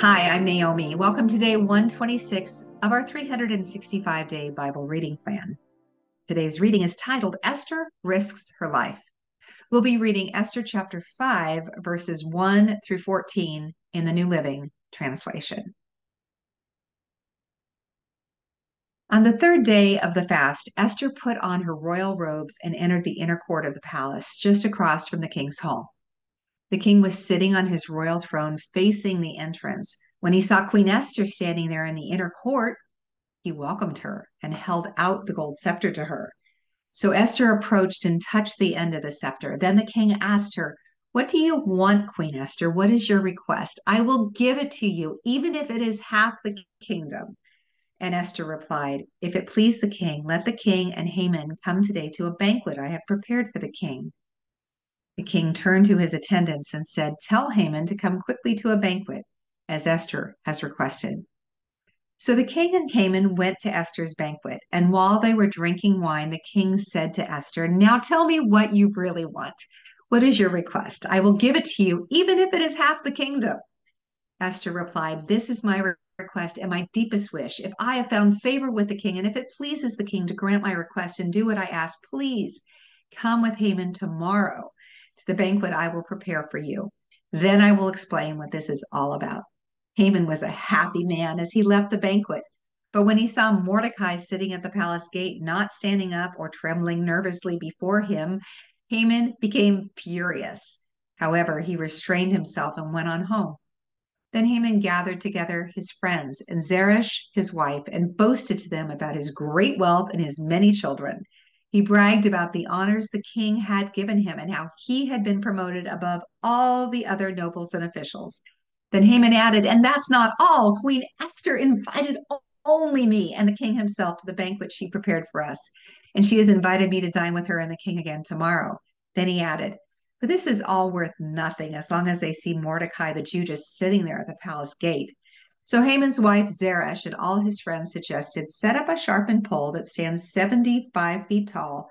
Hi, I'm Naomi. Welcome to day 126 of our 365 day Bible reading plan. Today's reading is titled Esther Risks Her Life. We'll be reading Esther chapter 5, verses 1 through 14 in the New Living Translation. On the third day of the fast, Esther put on her royal robes and entered the inner court of the palace, just across from the king's hall. The king was sitting on his royal throne facing the entrance. When he saw Queen Esther standing there in the inner court, he welcomed her and held out the gold scepter to her. So Esther approached and touched the end of the scepter. Then the king asked her, What do you want, Queen Esther? What is your request? I will give it to you, even if it is half the kingdom. And Esther replied, If it please the king, let the king and Haman come today to a banquet I have prepared for the king. The king turned to his attendants and said, Tell Haman to come quickly to a banquet, as Esther has requested. So the king and Haman went to Esther's banquet, and while they were drinking wine, the king said to Esther, Now tell me what you really want. What is your request? I will give it to you, even if it is half the kingdom. Esther replied, This is my request and my deepest wish. If I have found favor with the king, and if it pleases the king to grant my request and do what I ask, please come with Haman tomorrow to the banquet I will prepare for you. Then I will explain what this is all about. Haman was a happy man as he left the banquet. But when he saw Mordecai sitting at the palace gate, not standing up or trembling nervously before him, Haman became furious. However, he restrained himself and went on home. Then Haman gathered together his friends and Zeresh, his wife, and boasted to them about his great wealth and his many children. He bragged about the honors the king had given him and how he had been promoted above all the other nobles and officials. Then Haman added, And that's not all. Queen Esther invited only me and the king himself to the banquet she prepared for us. And she has invited me to dine with her and the king again tomorrow. Then he added, But this is all worth nothing as long as they see Mordecai the Jew just sitting there at the palace gate. So Haman's wife Zeresh and all his friends suggested set up a sharpened pole that stands 75 feet tall,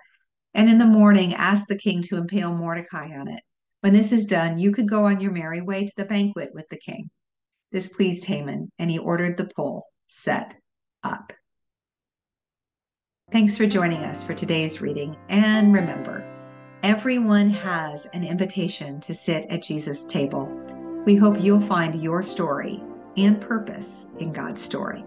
and in the morning ask the king to impale Mordecai on it. When this is done, you can go on your merry way to the banquet with the king. This pleased Haman, and he ordered the pole set up. Thanks for joining us for today's reading. And remember, everyone has an invitation to sit at Jesus' table. We hope you'll find your story and purpose in God's story.